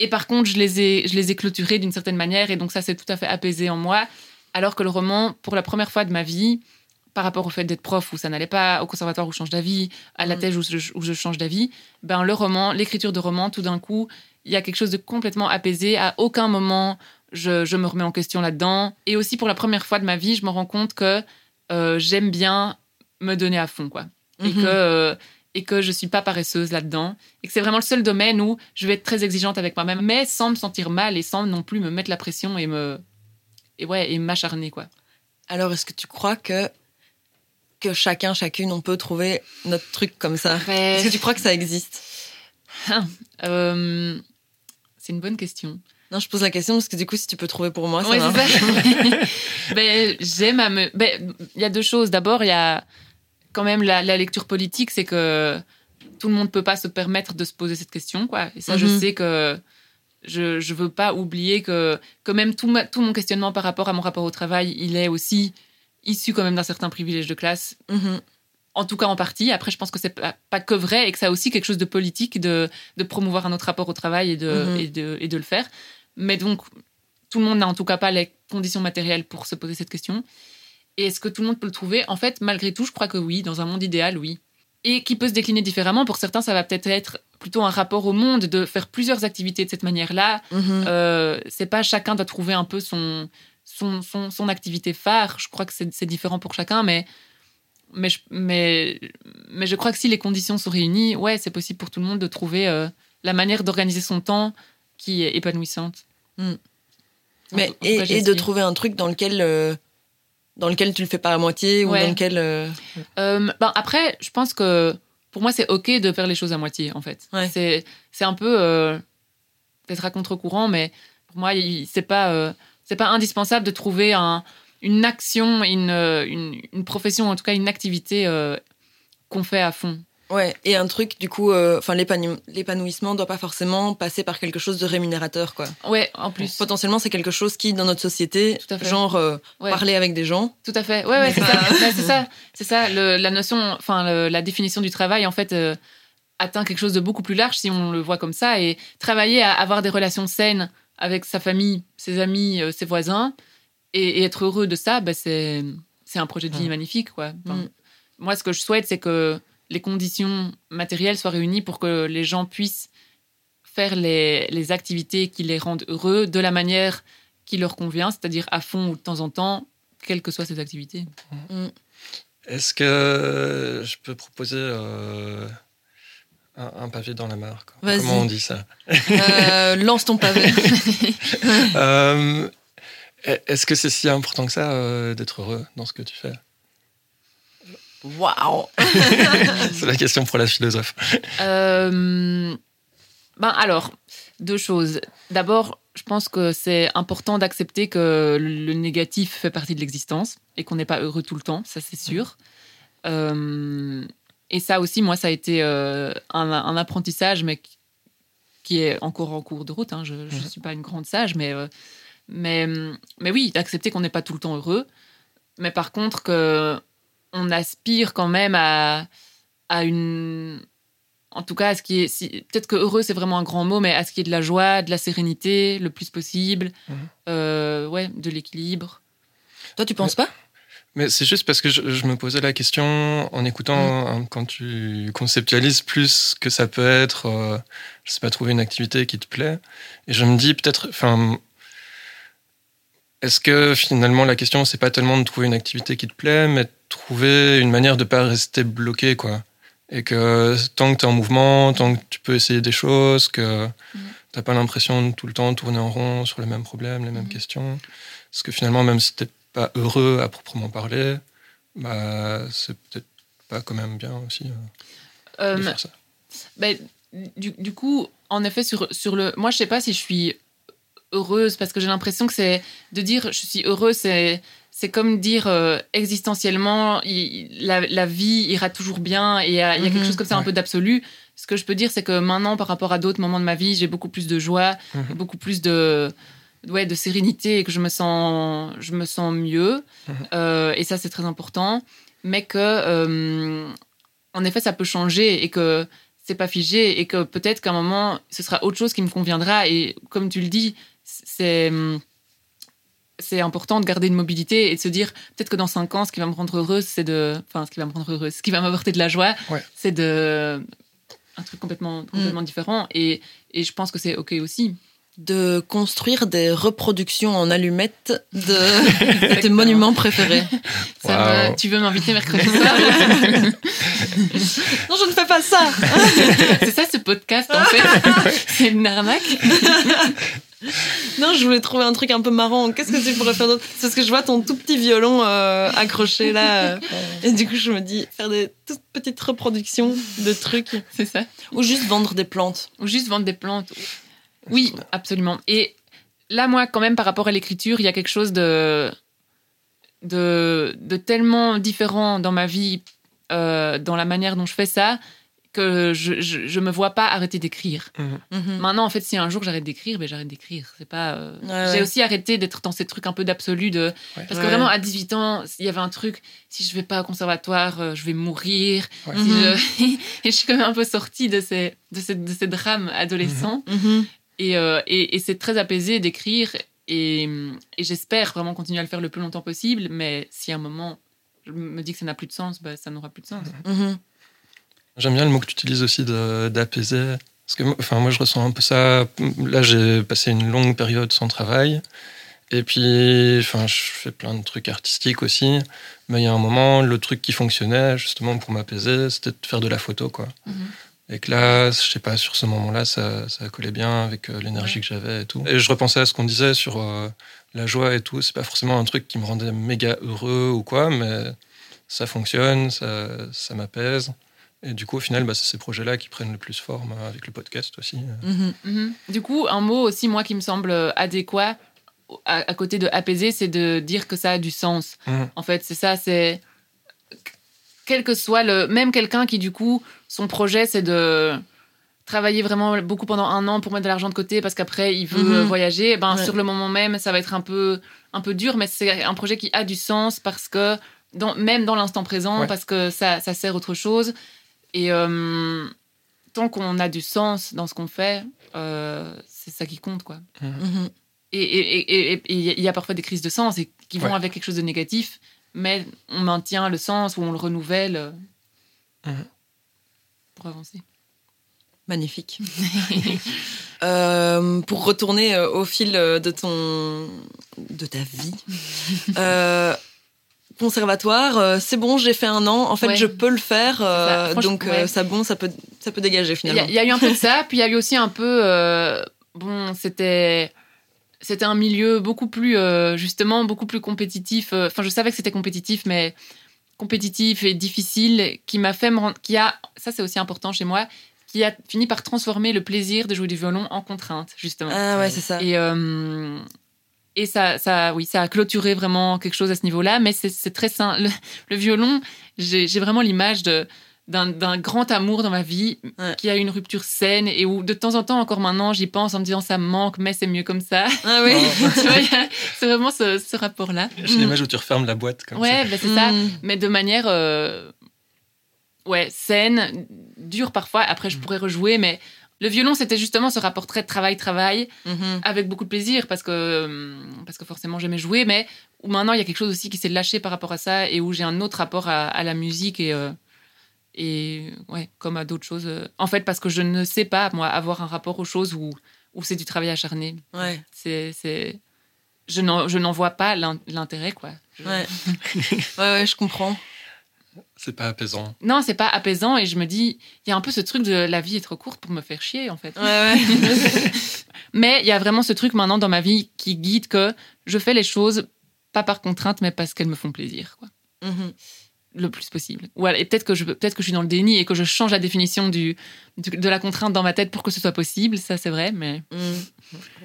Et par contre, je les ai je les ai clôturés d'une certaine manière, et donc ça s'est tout à fait apaisé en moi. Alors que le roman, pour la première fois de ma vie, par rapport au fait d'être prof où ça n'allait pas, au conservatoire où je change d'avis, à la mm. thèse où je, change d'avis, ben le roman, l'écriture de roman, tout d'un coup, il y a quelque chose de complètement apaisé. À aucun moment, je, me remets en question là-dedans. Et aussi, pour la première fois de ma vie, je me rends compte que euh, j'aime bien me donner à fond, quoi. Et mm-hmm. que euh, et que je suis pas paresseuse là-dedans et que c'est vraiment le seul domaine où je vais être très exigeante avec moi-même, mais sans me sentir mal et sans non plus me mettre la pression et me et ouais et m'acharner quoi. Alors est-ce que tu crois que que chacun chacune on peut trouver notre truc comme ça Est-ce que tu crois que ça existe? Ah, euh, C'est une bonne question. Non, je pose la question parce que du coup, si tu peux trouver pour moi, ça va. ben, j'aime à me. Ben, il y a deux choses. D'abord, il y a quand même la, lecture politique, c'est que tout le monde peut pas se permettre de se poser cette question, quoi. Et ça, je mhm. sais que je je veux pas oublier que que même tout tout mon questionnement par rapport à mon rapport au travail, il est aussi issu quand même d'un certain privilège de classe. Mhm. En tout cas, en partie. Après, je pense que c'est pas, pas, que vrai et que ça a aussi quelque chose de politique de, de promouvoir un autre rapport au travail et de, mhm. et de, et de le faire. Mais donc, tout le monde n'a en tout cas pas les conditions matérielles pour se poser cette question. Et est-ce que tout le monde peut le trouver? En fait, malgré tout, je crois que oui. Dans un monde idéal, oui. Et qui peut se décliner différemment. Pour certains, ça va peut-être être plutôt un rapport au monde, de faire plusieurs activités de cette manière-là. Mhm. Euh, c'est pas chacun doit trouver un peu son, son, son, activité phare. Je crois que c'est différent pour chacun, mais, mais, je, mais, mais je crois que si les conditions sont réunies, ouais, c'est possible pour tout le monde de trouver euh, la manière d'organiser son temps qui est épanouissante. Hmm. Mais, et, de trouver un truc dans lequel, euh, dans lequel tu le fais pas à moitié ou dans lequel. Euh, euh, ben après, je pense que pour moi, c'est OK de faire les choses à moitié, en fait. C'est, c'est un peu. peut-être à contre-courant, mais pour moi, c'est pas, c'est pas indispensable de trouver un, une action, une, une, une, profession, en tout cas une activité qu'on fait à fond. Ouais, et un truc, du coup, euh, enfin, l'épanouissement doit pas forcément passer par quelque chose de rémunérateur, quoi. Ouais, en plus. Potentiellement, c'est quelque chose qui, dans notre société, genre euh, parler avec des gens. Tout à fait. Ouais, ouais, c'est ça. c'est ça. C'est ça. la notion, enfin, la définition du travail, en fait, euh, atteint quelque chose de beaucoup plus large si on le voit comme ça. Et travailler à avoir des relations saines avec sa famille, ses amis, ses voisins, et, être heureux de ça, bah, c'est un projet de vie magnifique, quoi. Mm. Moi, ce que je souhaite, c'est que les conditions matérielles soient réunies pour que les gens puissent faire les, activités qui les rendent heureux de la manière qui leur convient, c'est-à-dire à fond ou de temps en temps, quelles que soient ces activités. Mm. Est-ce que je peux proposer euh, un, pavé dans la mare Comment on dit ça euh, Lance ton pavé. Euh, est-ce que c'est si important que ça d'être heureux dans ce que tu fais? Waouh C'est la question pour la philosophe. Euh, ben alors, deux choses. D'abord, je pense que c'est important d'accepter que le négatif fait partie de l'existence et qu'on n'est pas heureux tout le temps, ça c'est sûr. Euh, et ça aussi, moi, ça a été euh, un, apprentissage, mais qui est encore en cours de route. Hein. Je ne mhm. suis pas une grande sage, mais, mais, mais oui, d'accepter qu'on n'est pas tout le temps heureux. Mais par contre, que on aspire quand même à, à une. En tout cas, à ce qui est. Si, Peut-être que heureux, c'est vraiment un grand mot, mais à ce qui est de la joie, de la sérénité, le plus possible, mhm. euh, ouais, de l'équilibre. Toi, tu penses pas? Mais c'est juste parce que je, me posais la question en écoutant, hein, quand tu conceptualises plus que ça peut être, euh, je sais pas, trouver une activité qui te plaît. Et je me dis peut-être, enfin, est-ce que finalement la question c'est pas tellement de trouver une activité qui te plaît, mais de trouver une manière de pas rester bloqué quoi. Et que tant que tu es en mouvement, tant que tu peux essayer des choses, que tu mm. t'as pas l'impression de tout le temps tourner en rond sur les mêmes problèmes, les mêmes mm. questions. Parce que finalement, même si t'es pas heureux à proprement parler, bah c'est peut-être pas quand même bien aussi euh, de euh, faire ça. Ben, du, du, coup, en effet, sur, sur le. Moi, je sais pas si je suis heureuse parce que j'ai l'impression que c'est de dire je suis heureuse c'est c'est comme dire euh, existentiellement la, vie ira toujours bien et il y a, quelque mhm. chose comme ça un peu d'absolu ce que je peux dire c'est que maintenant par rapport à d'autres moments de ma vie j'ai beaucoup plus de joie mhm. beaucoup plus de ouais de sérénité et que je me sens je me sens mieux mhm. euh, et ça c'est très important mais que euh, en effet ça peut changer et que c'est pas figé et que peut-être qu'à un moment ce sera autre chose qui me conviendra et comme tu le dis c'est c'est important de garder une mobilité et de se dire peut-être que dans cinq ans, ce qui va me rendre heureuse, c'est de, enfin, ce qui va me rendre heureuse, ce qui va m'apporter de la joie, c'est de un truc complètement complètement mm. différent. Et, et je pense que c'est ok aussi de construire des reproductions en allumettes de tes monuments préférés. tu veux m'inviter mercredi soir non, je ne fais pas ça. c'est ça ce podcast en fait. c'est une arnaque. non, je voulais trouver un truc un peu marrant. Qu'est-ce que tu pourrais faire d'autre? C'est parce que je vois ton tout petit violon euh, accroché là. euh, et du coup, je me dis, faire des toutes petites reproductions de trucs. C'est ça. Ou juste vendre des plantes. Ou juste vendre des plantes. Oui, absolument. Et là, moi, quand même, par rapport à l'écriture, il y a quelque chose de, de, de tellement différent dans ma vie, euh, dans la manière dont je fais ça, que je, je, je me vois pas arrêter d'écrire. Mhm. Maintenant, en fait, si un jour j'arrête d'écrire, ben j'arrête d'écrire. C'est pas. euh, Ouais, J'ai ouais. aussi arrêté d'être dans ces trucs un peu d'absolu de. Ouais. Parce que Ouais. vraiment, à 18 ans, il y avait un truc. Si je vais pas au conservatoire, euh, je vais mourir. Ouais. Si Mhm. je- Et je suis quand même un peu sortie de ces, de ces, de ces drames adolescents. Mhm. Et, euh, et, et c'est très apaisé d'écrire. Et, et j'espère vraiment continuer à le faire le plus longtemps possible. Mais si à un moment, je me dis que ça n'a plus de sens, bah, ça n'aura plus de sens. Mhm. J'aime bien le mot que tu utilises aussi d'apaiser. Parce que moi- enfin, moi, je ressens un peu ça. Là, j'ai passé une longue période sans travail. Et puis, enfin, je fais plein de trucs artistiques aussi. Mais il y a un moment, le truc qui fonctionnait, justement, pour m'apaiser, c'était de faire de la photo, quoi. Mhm. Et que là, je sais pas, sur ce moment-là, ça, ça collait bien avec euh, l'énergie que j'avais et tout. Et je repensais à ce qu'on disait sur euh, la joie et tout. C'est pas forcément un truc qui me rendait méga heureux ou quoi, mais ça fonctionne, ça, ça m'apaise. Et du coup, au final, bah, c'est ces projets-là qui prennent le plus forme euh, avec le podcast aussi. Mhm. Mhm. Du coup, un mot aussi, moi, qui me semble adéquat à, à côté de apaiser, c'est de dire que ça a du sens. Mhm. En fait, c'est ça, c'est. Quel que soit le. Même quelqu'un qui, du coup, son projet, c'est de travailler vraiment beaucoup pendant un an pour mettre de l'argent de côté parce qu'après il veut Mhm. euh, voyager, ben Ouais. sur le moment même ça va être un peu un peu dur, mais c'est un projet qui a du sens parce que dans, même dans l'instant présent, Ouais. parce que ça, ça sert autre chose. Et euh, tant qu'on a du sens dans ce qu'on fait, euh, c'est ça qui compte quoi. Mhm. Et et- et- et- et il y a parfois des crises de sens et qui vont Ouais. avec quelque chose de négatif, mais on maintient le sens ou on le renouvelle euh, Mhm. pour avancer. Magnifique. Euh, pour retourner euh, au fil de ton de ta vie, euh, conservatoire, c'est bon, j'ai fait un an. En fait, Ouais. je peux le faire. ça. Donc ouais. ça bon, ça peut ça peut dégager Il y, finalement. il y a eu un peu de ça, puis il y a eu aussi un peu. euh, bon, c'était. C'était un milieu beaucoup plus, euh, justement, beaucoup plus compétitif. euh, Enfin, je savais que c'était compétitif, mais compétitif et difficile, qui m'a fait me rendre. Qui a, ça, c'est aussi important chez moi, qui a fini par transformer le plaisir de jouer du violon en contrainte, justement. Ah ouais, c'est ça. Et, euh, et ça, ça, oui, ça a clôturé vraiment quelque chose à ce niveau-là, mais c'est très sain. Le, le violon, j'ai j'ai vraiment l'image de d'un grand amour dans ma vie Ouais. qui a eu une rupture saine et où de temps en temps encore maintenant j'y pense en me disant ça me manque mais c'est mieux comme ça Ah oui. C'est vraiment ce, ce rapport là J'ai l'image où tu refermes la boîte comme ouais bah, c'est ça Mm. mais de manière euh, ouais saine dure parfois après je pourrais rejouer mais le violon c'était justement ce rapport très travail travail Mhm. avec beaucoup de plaisir parce que parce que forcément j'aimais jouer mais où maintenant il y a quelque chose aussi qui s'est lâché par rapport à ça et où j'ai un autre rapport à, à la musique et euh, et ouais comme à d'autres choses euh, en fait parce que je ne sais pas moi avoir un rapport aux choses où où c'est du travail acharné Ouais. c'est c'est je n'en je n'en vois pas l'in- l'intérêt quoi Je- Ouais. ouais, ouais, je comprends. C'est pas apaisant. non c'est pas apaisant et je me dis il y a un peu ce truc de la vie est trop courte pour me faire chier en fait Ouais, ouais. Mais il y a vraiment ce truc maintenant dans ma vie qui guide que je fais les choses pas par contrainte, mais parce qu'elles me font plaisir, quoi. Mhm. Le plus possible. Voilà. Et peut-être que je peut-être que je suis dans le déni et que je change la définition du, du- de la contrainte dans ma tête pour que ce soit possible. Ça, c'est vrai, mais Mhm.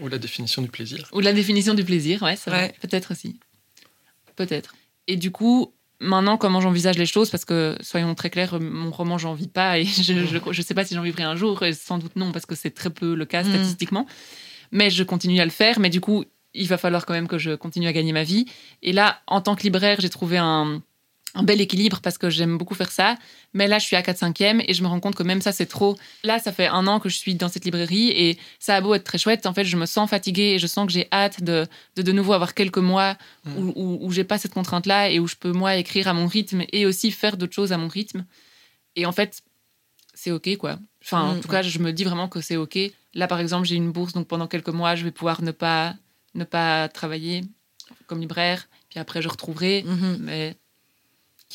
Ou la définition du plaisir. ou la définition du plaisir, ouais, c'est vrai. Peut-être aussi. Peut-être. Et du coup. Maintenant, comment j'envisage les choses? Parce que, soyons très clairs, mon roman, j'en vis pas et je, je, je sais pas si j'en vivrai un jour, et sans doute non, parce que c'est très peu le cas Mhm. statistiquement. Mais je continue à le faire, mais du coup, il va falloir quand même que je continue à gagner ma vie. Et là, en tant que libraire, j'ai trouvé un, un bel équilibre parce que j'aime beaucoup faire ça. Mais là, je suis à 4 5 e et je me rends compte que même ça, c'est trop. Là, ça fait un an que je suis dans cette librairie et ça a beau être très chouette. En fait, je me sens fatiguée et je sens que j'ai hâte de, de de nouveau avoir quelques mois Mm. où, où, où j'ai pas cette contrainte-là et où je peux, moi, écrire à mon rythme et aussi faire d'autres choses à mon rythme. Et en fait, c'est OK, quoi. Enfin, en Mm. tout cas, je me dis vraiment que c'est OK. Là, par exemple, j'ai une bourse, donc pendant quelques mois, je vais pouvoir ne pas, ne pas travailler comme libraire. Puis après, je retrouverai, Mhm. mais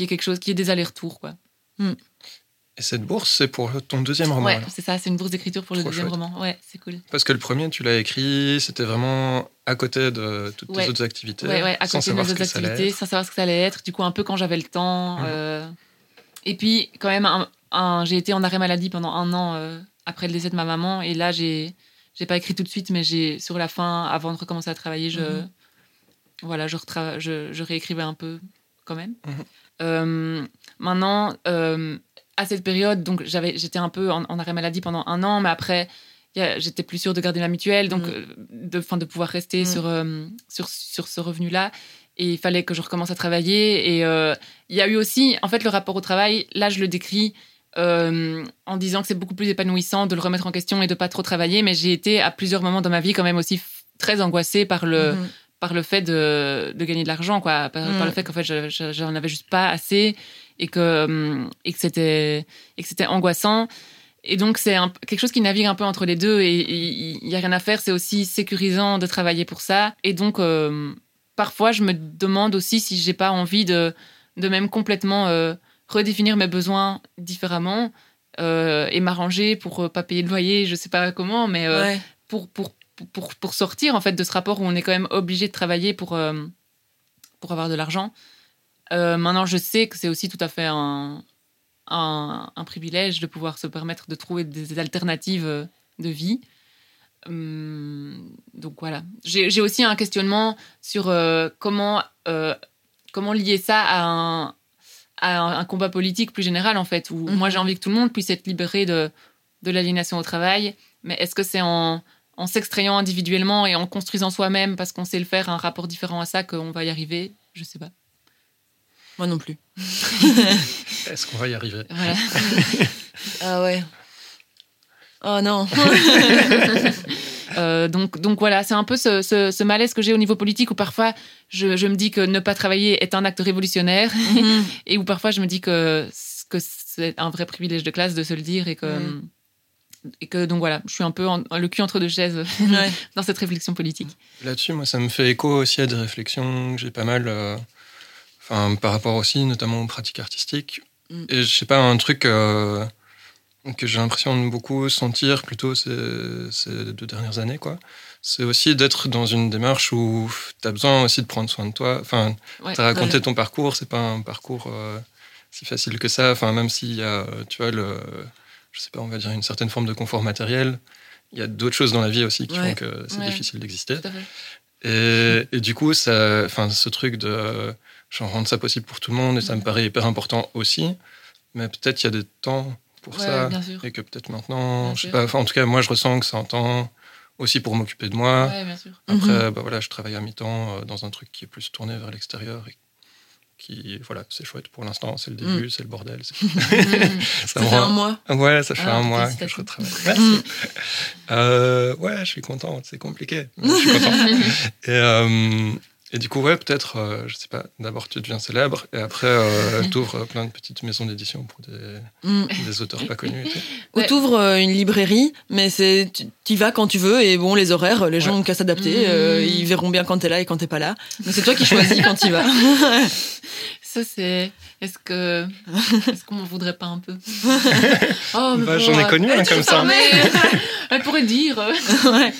qui est quelque chose, qui est des allers-retours, quoi. Et cette bourse, c'est pour ton deuxième roman Ouais, c'est ça, c'est une bourse d'écriture pour le deuxième chouette. roman. Ouais, c'est cool. Parce que le premier, tu l'as écrit, c'était vraiment à côté de toutes Ouais. tes autres activités. Ouais, ouais, à sans côté de mes autres activités, sans savoir ce que ça allait être. Du coup, un peu quand j'avais le temps. Mhm. euh, Et puis, quand même, un, un- j'ai été en arrêt maladie pendant un an euh, après le décès de ma maman. Et là, j'ai, j'ai pas écrit tout de suite, mais j'ai sur la fin, avant de recommencer à travailler, je, Mhm. voilà, je, je, je réécrivais un peu quand même. Mhm. Euh, maintenant, euh, à cette période, donc j'avais, j'étais un peu en, en arrêt maladie pendant un an, mais après, j'étais plus sûre de garder ma mutuelle, donc Mhm. euh, de, fin, de pouvoir rester Mhm. sur, euh, sur, sur ce revenu-là. Et il fallait que je recommence à travailler. Et euh, il y a eu aussi, en fait, le rapport au travail, là, je le décris euh, en disant que c'est beaucoup plus épanouissant de le remettre en question et de pas trop travailler. Mais j'ai été à plusieurs moments dans ma vie quand même aussi très angoissée par le, Mhm. Par le fait de, de gagner de l'argent, quoi. Par, Mm. par le fait qu'en fait, je- je- j'en avais juste pas assez et que, hum, et que c'était, et que c'était angoissant. Et donc, c'est quelque chose qui navigue un peu entre les deux et il y a rien à faire. C'est aussi sécurisant de travailler pour ça. Et donc, euh, parfois, je me demande aussi si j'ai pas envie de, de même complètement euh, redéfinir mes besoins différemment euh, et m'arranger pour pas payer de loyer, je sais pas comment, mais Ouais. pour, pour, pour, pour sortir en fait de ce rapport où on est quand même obligé de travailler pour, euh, pour avoir de l'argent. Euh, maintenant, je sais que c'est aussi tout à fait un, un, un privilège de pouvoir se permettre de trouver des alternatives euh, de vie. Hum, donc voilà. J'ai aussi un questionnement sur euh, comment, comment lier ça à un, à un, un combat politique plus général, en fait, où Mhm. moi j'ai envie que tout le monde puisse être libéré de, de l'aliénation au travail, mais est-ce que c'est en, en s'extrayant individuellement et en construisant soi-même parce qu'on sait le faire un rapport différent à ça qu'on va y arriver Je sais pas. Moi non plus. Est-ce qu'on va y arriver? Voilà. Ah ouais. Oh non. Euh, donc, donc voilà, c'est un peu ce, ce- ce malaise que j'ai au niveau politique où parfois je, je me dis que ne pas travailler est un acte révolutionnaire Mhm. et où parfois je me dis que, que c'est un vrai privilège de classe de se le dire et que, Mm. Et que donc voilà, je suis un peu en- le cul entre deux chaises Ouais. dans cette réflexion politique. Là-dessus, moi, ça me fait écho aussi à des réflexions que j'ai pas mal, euh, enfin, par rapport aussi, notamment aux pratiques artistiques. Mm. Et je sais pas, un truc euh, que j'ai l'impression de beaucoup sentir plutôt ces, ces deux dernières années, quoi. C'est aussi d'être dans une démarche où tu as besoin aussi de prendre soin de toi. Enfin, Ouais. tu as raconté Ouais. ton parcours, c'est pas un parcours euh, si facile que ça. Enfin, même s'il y a, tu vois, le, je sais pas, on va dire une certaine forme de confort matériel, il y a d'autres choses dans la vie aussi qui Ouais. font que c'est Ouais. difficile d'exister. Et, et du coup, ça, enfin, ce truc de genre, rendre ça possible pour tout le monde, et ça me paraît hyper important aussi. Mais peut-être il y a des temps pour Ouais, ça. Et que peut-être maintenant, Bien je sais sûr. pas, en tout cas, moi, je ressens que c'est un temps aussi pour m'occuper de moi. Ouais, bien sûr. Après, bah voilà, je travaille à mi-temps euh, dans un truc qui est plus tourné vers l'extérieur et qui, voilà, c'est chouette pour l'instant. C'est le début, c'est le bordel. ça Ça fait un mois. Ouais, ça fait Ah, un mois que je retravaille. Merci. Euh, ouais, je suis content. C'est compliqué. mais je suis content. et, euh, et du coup, ouais, peut-être, euh, je sais pas, d'abord tu deviens célèbre et après euh, tu ouvres plein de petites maisons d'édition pour des, Mm. des auteurs pas connus. et tout. Ou Ouais. t'ouvres euh, une librairie, mais c'est tu y vas quand tu veux et bon les horaires, les gens ont qu'à s'adapter, Mm. euh, ils verront bien quand t'es là et quand t'es pas là. Donc c'est toi qui choisis quand tu vas. Ça, c'est. Est-ce que. Est-ce qu'on m'en voudrait pas un peu? Oh, mais Bah, J'en ai euh, connu un comme ça. Mais elle pourrait dire. ouais.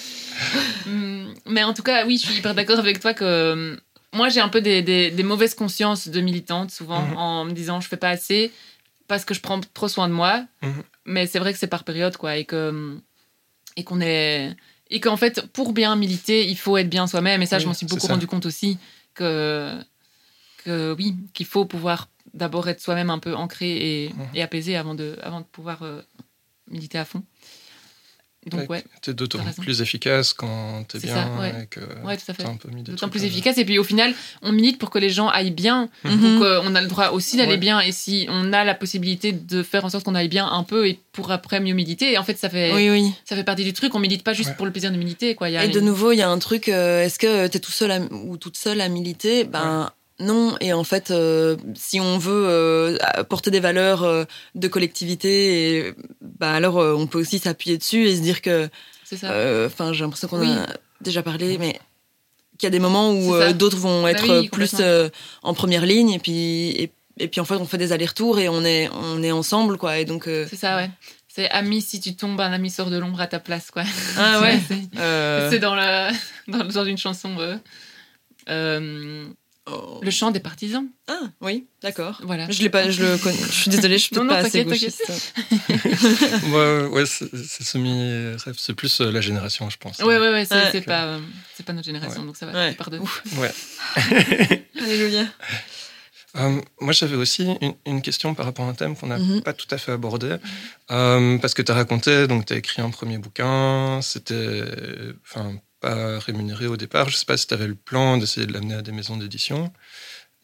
Hum, Mais en tout cas, oui, je suis hyper d'accord avec toi que euh, moi, j'ai un peu des, des- des mauvaises consciences de militante, souvent, Mhm. en me disant je fais pas assez parce que je prends trop soin de moi. Mhm. Mais c'est vrai que c'est par période, quoi, et que et qu'on est et qu'en fait, pour bien militer, il faut être bien soi-même. Et ça, je m'en suis beaucoup ça. rendu compte aussi que que oui, qu'il faut pouvoir d'abord être soi-même un peu ancré et, Mhm. et apaisé avant de avant de pouvoir euh, militer à fond. Donc ouais. T'es d'autant plus efficace quand t'es C'est bien ça, ouais. et que Ouais, tout à fait. un peu mis D'autant plus efficace. Et puis au final, on milite pour que les gens aillent bien. Mhm. Donc euh, on a le droit aussi d'aller Ouais. bien. Et si on a la possibilité de faire en sorte qu'on aille bien un peu et pour après mieux militer, et en fait ça fait, Oui, oui. ça fait partie du truc. On milite pas juste Ouais. pour le plaisir de militer. Quoi. Il y a Et de nouveau, il y a un truc, euh, est-ce que t'es tout seul à- ou toute seule à militer? Ben non. Et en fait, euh, si on veut euh, porter des valeurs euh, de collectivité, et, bah alors on peut aussi s'appuyer dessus et se dire que, C'est ça. enfin, j'ai l'impression qu'on Oui. a déjà parlé, mais qu'il y a des moments où d'autres vont Bah être oui, plus en première ligne et puis et, et puis en fait, on fait des allers-retours et on est, on est ensemble, quoi. Et donc. C'est ça, ouais. C'est ami, si tu tombes, un ami sort de l'ombre à ta place, quoi. Ah ouais. C'est- dans, la, dans, dans une chanson. euh, oh. le chant des partisans. Ah oui, d'accord. Voilà. Je l'ai pas, je le connais. Je suis désolée, je suis Non, peut-être non, pas assez gauchiste. ouais, ouais c'est c'est semi-rêve. C'est plus euh, la génération, je pense. Ouais, ouais, ouais, c'est Ouais. pas, euh, c'est pas notre génération, Ouais. donc ça va. Ouais. tu pardonnes. Ouais. Alléluia. Euh, moi, j'avais aussi une, une question par rapport à un thème qu'on n'a Mhm. pas tout à fait abordé. Euh, parce que tu as raconté, donc tu as écrit un premier bouquin, c'était enfin, pas rémunéré au départ. Je sais pas si tu avais le plan d'essayer de l'amener à des maisons d'édition.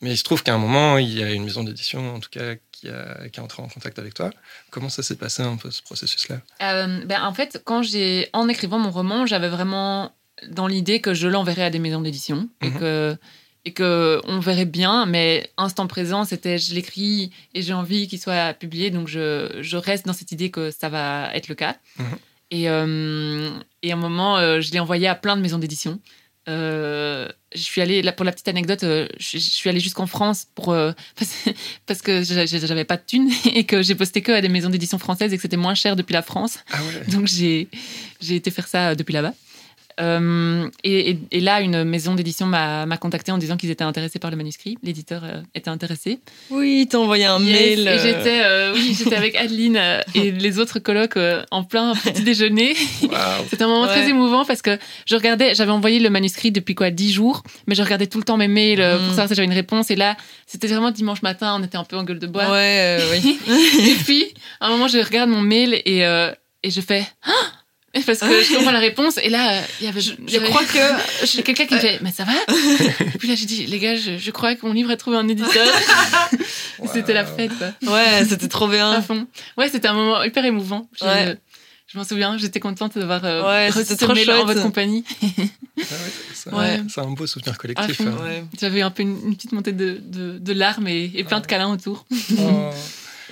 Mais il se trouve qu'à un moment, il y a une maison d'édition, en tout cas, qui, a, qui est entrée en contact avec toi. Comment ça s'est passé un peu ce processus-là? Euh, ben, en fait, quand j'ai, en écrivant mon roman, j'avais vraiment dans l'idée que je l'enverrais à des maisons d'édition et Mhm. que et que on verrait bien, mais instant présent, c'était je l'écris et j'ai envie qu'il soit publié, donc je, je reste dans cette idée que ça va être le cas. Mhm. Et, euh, et à un moment, euh, je l'ai envoyé à plein de maisons d'édition. Euh, je suis allée, là, pour la petite anecdote, je, je suis allée jusqu'en France pour, parce, parce que j'a- j'a- j'avais pas de thunes et que j'ai posté que à des maisons d'édition françaises et que c'était moins cher depuis la France. Ah ouais Donc j'ai été faire ça depuis là-bas. Euh, et, et- et là, une maison d'édition m'a contacté en disant qu'ils étaient intéressés par le manuscrit. L'éditeur euh, était intéressé. Oui, t'as envoyé un Yes, mail. Euh, j'étais euh, oui, j'étais avec Adeline et les autres colocs euh, en plein petit déjeuner. C'était un moment très émouvant parce que je regardais, j'avais envoyé le manuscrit depuis quoi, dix jours, mais je regardais tout le temps mes mails pour Mm. savoir si j'avais une réponse. Et là, c'était vraiment dimanche matin, on était un peu en gueule de bois. Ouais, euh, oui. Et puis, à un moment, je regarde mon mail et, euh, et je fais Ah parce que je comprends la réponse et là euh, il y avait Je crois que j'ai quelqu'un qui me fait mais ça va et puis là j'ai dit les gars je, je crois que mon livre a trouvé un éditeur c'était la fête quoi ouais, c'était trop à bien. fond ouais c'était un moment hyper émouvant je, Ouais. je m'en souviens j'étais contente d'avoir euh, Ouais, mail en votre compagnie Ah ouais, c'est Ouais. c'est un beau souvenir À collectif. hein. Ouais. j'avais un peu une, une petite montée de, de, de larmes et, et plein de câlins autour Oh.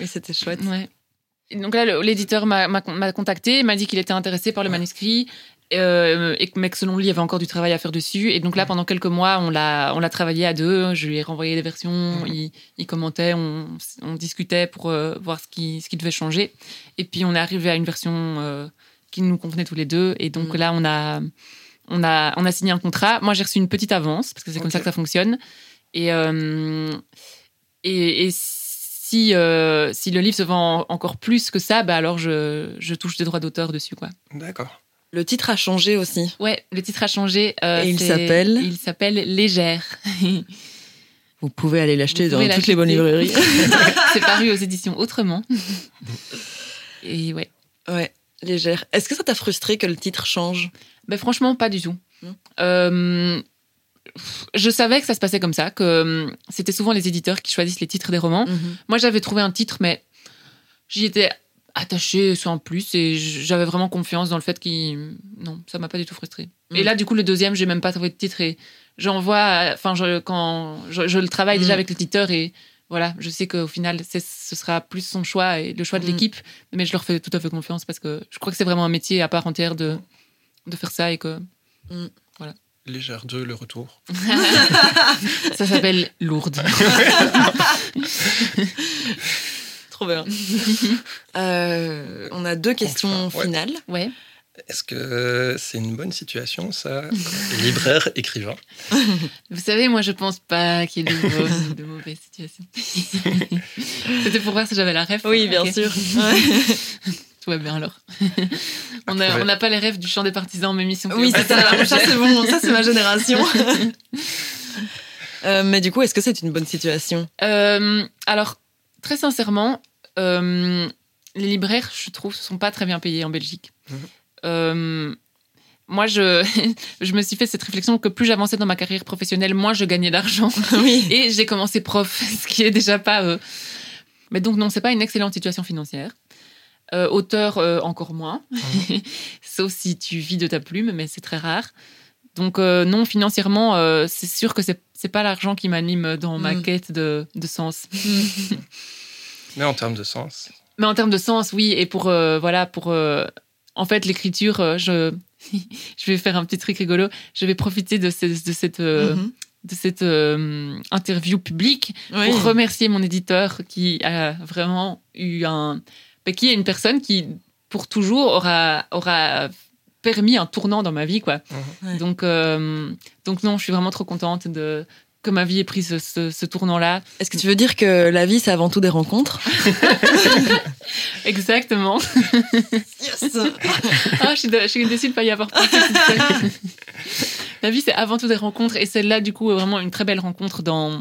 Oui, c'était chouette. Ouais. Donc là, l'éditeur m'a contacté, m'a dit qu'il était intéressé par le manuscrit, euh, et mais que selon lui, il y avait encore du travail à faire dessus. Et donc là, pendant quelques mois, on l'a, on l'a travaillé à deux. Je lui ai renvoyé des versions, il, il commentait, on, on discutait pour euh, voir ce qui, ce qui devait changer. Et puis on est arrivé à une version euh, qui nous convenait tous les deux. Et donc là, on a, on a, on a signé un contrat. Moi, j'ai reçu une petite avance parce que c'est comme ça que ça fonctionne. Et et, et si, euh, si le livre se vend encore plus que ça, bah alors je, je touche des droits d'auteur dessus. Quoi. D'accord. Le titre a changé aussi. Ouais, le titre a changé. euh, Et il s'appelle Il s'appelle Légère. Vous pouvez aller l'acheter dans toutes les bonnes librairies. c'est paru aux éditions Autrement. Et ouais. ouais, légère. Est-ce que ça t'a frustré que le titre change? Ben franchement, pas du tout. Euh, je savais que ça se passait comme ça, que euh, c'était souvent les éditeurs qui choisissent les titres des romans. Moi, j'avais trouvé un titre, mais j'y étais attachée sans plus et j'avais vraiment confiance dans le fait qu'il. Non, ça m'a pas du tout frustrée. Et Mm. là, du coup, le deuxième, j'ai même pas trouvé de titre et j'envoie. Enfin, je, quand je, je le travaille déjà Mm. avec l'éditeur et voilà, je sais qu'au final, ce sera plus son choix et le choix de Mm. l'équipe, mais je leur fais tout à fait confiance parce que je crois que c'est vraiment un métier à part entière de, de faire ça et que Légère 2, le retour. ça s'appelle Lourde. Trop bien. Euh, on a deux questions Enfin, ouais. finales. Ouais. Est-ce que c'est une bonne situation, ça Libraire, écrivain? Vous savez, moi, je pense pas qu'il y ait de, mau- de mauvaises situations. C'était pour voir si j'avais la ref. Oui, bien sûr. Ouais. Tout va bien alors. on n'a Ouais. on n'a pas les rêves du chant des partisans, mais mission. Oui, c'est ça. Ça, c'est bon. Ça, c'est ma génération. Euh, mais du coup, est-ce que c'est une bonne situation Euh, alors, très sincèrement, euh, les libraires, je trouve, ne sont pas très bien payés en Belgique. Mhm. Euh, moi, je, je me suis fait cette réflexion que plus j'avançais dans ma carrière professionnelle, moins je gagnais d'argent. Oui. Et j'ai commencé prof, ce qui est déjà pas. euh, Mais donc, non, c'est pas une excellente situation financière. Euh, auteur, euh, encore moins. Sauf si tu vis de ta plume, mais c'est très rare. Donc, euh, non, financièrement, euh, c'est sûr que c'est c'est pas l'argent qui m'anime dans ma Mm. quête de, de sens. Mais en termes de sens. Mais en termes de sens, oui. Et pour, euh, voilà, pour. euh, en fait, l'écriture, euh, je. je vais faire un petit truc rigolo. Je vais profiter de, ce- de cette. euh, Mhm. de cette euh, interview publique Oui. pour remercier mon éditeur qui a vraiment eu un. Qui est une personne qui, pour toujours, aura, aura permis un tournant dans ma vie, quoi. Ouais. Donc, euh, donc, non, je suis vraiment trop contente de que ma vie ait pris ce, ce- ce tournant-là. Est-ce que tu veux dire que la vie, c'est avant tout des rencontres Exactement. Ah, je suis, de- je suis déçue de ne pas y avoir pensé. La vie, c'est avant tout des rencontres. Et celle-là, du coup, est vraiment une très belle rencontre dans,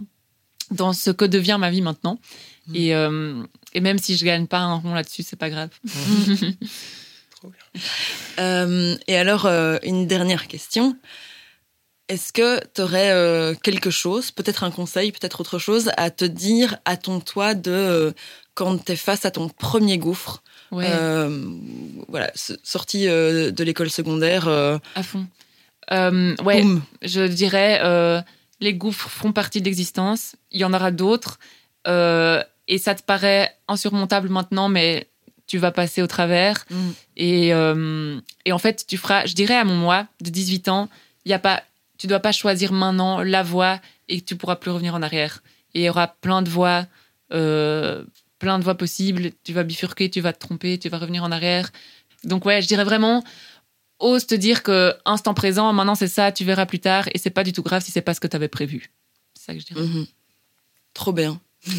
dans ce que devient ma vie maintenant. Mm. Et, euh, et même si je gagne pas un rond là-dessus, c'est pas grave. Trop bien. Euh, et alors, euh, une dernière question. Est-ce que tu aurais quelque chose, peut-être un conseil, peut-être autre chose, à te dire à ton toi de euh, quand tu es face à ton premier gouffre, Ouais, euh, voilà, sorti euh, de l'école secondaire, euh, à fond. Euh, ouais, boum. je dirais, euh, les gouffres font partie de l'existence. Il y en aura d'autres. Euh, et ça te paraît insurmontable maintenant, mais tu vas passer au travers. Mm. Et, euh, et en fait, tu feras, je dirais à mon moi de 18 ans, il y a pas, tu dois pas choisir maintenant la voie et tu pourras plus revenir en arrière. Et il y aura plein de voies, euh, plein de voies possibles. Tu vas bifurquer, tu vas te tromper, tu vas revenir en arrière. Donc ouais, je dirais vraiment, ose te dire que instant présent, maintenant c'est ça, tu verras plus tard et c'est pas du tout grave si c'est pas ce que tu avais prévu. C'est ça que je dirais. Mhm. Trop bien.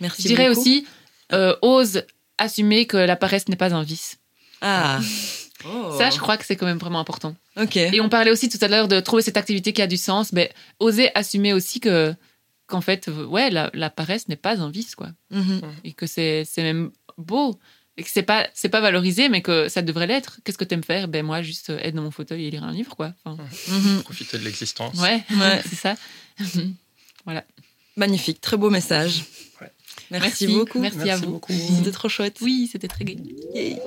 Merci Je dirais beaucoup. aussi, euh, ose assumer que la paresse n'est pas un vice. Ah. Oh. Ça, je crois que c'est quand même vraiment important. Ok. Et on parlait aussi tout à l'heure de trouver cette activité qui a du sens, mais oser assumer aussi que qu'en fait, ouais, la, la paresse n'est pas un vice, quoi. Mhm. Et que c'est c'est même beau. Et que c'est pas, c'est pas valorisé, mais que ça devrait l'être. Qu'est-ce que t'aimes faire? Ben moi, juste euh, être dans mon fauteuil et lire un livre, quoi. Enfin, Mhm. Profiter de l'existence. ouais, Ouais. c'est ça. Magnifique, très beau message. Merci, beaucoup. Merci, à vous. beaucoup. C'était trop chouette. Oui, c'était très gai. Yay.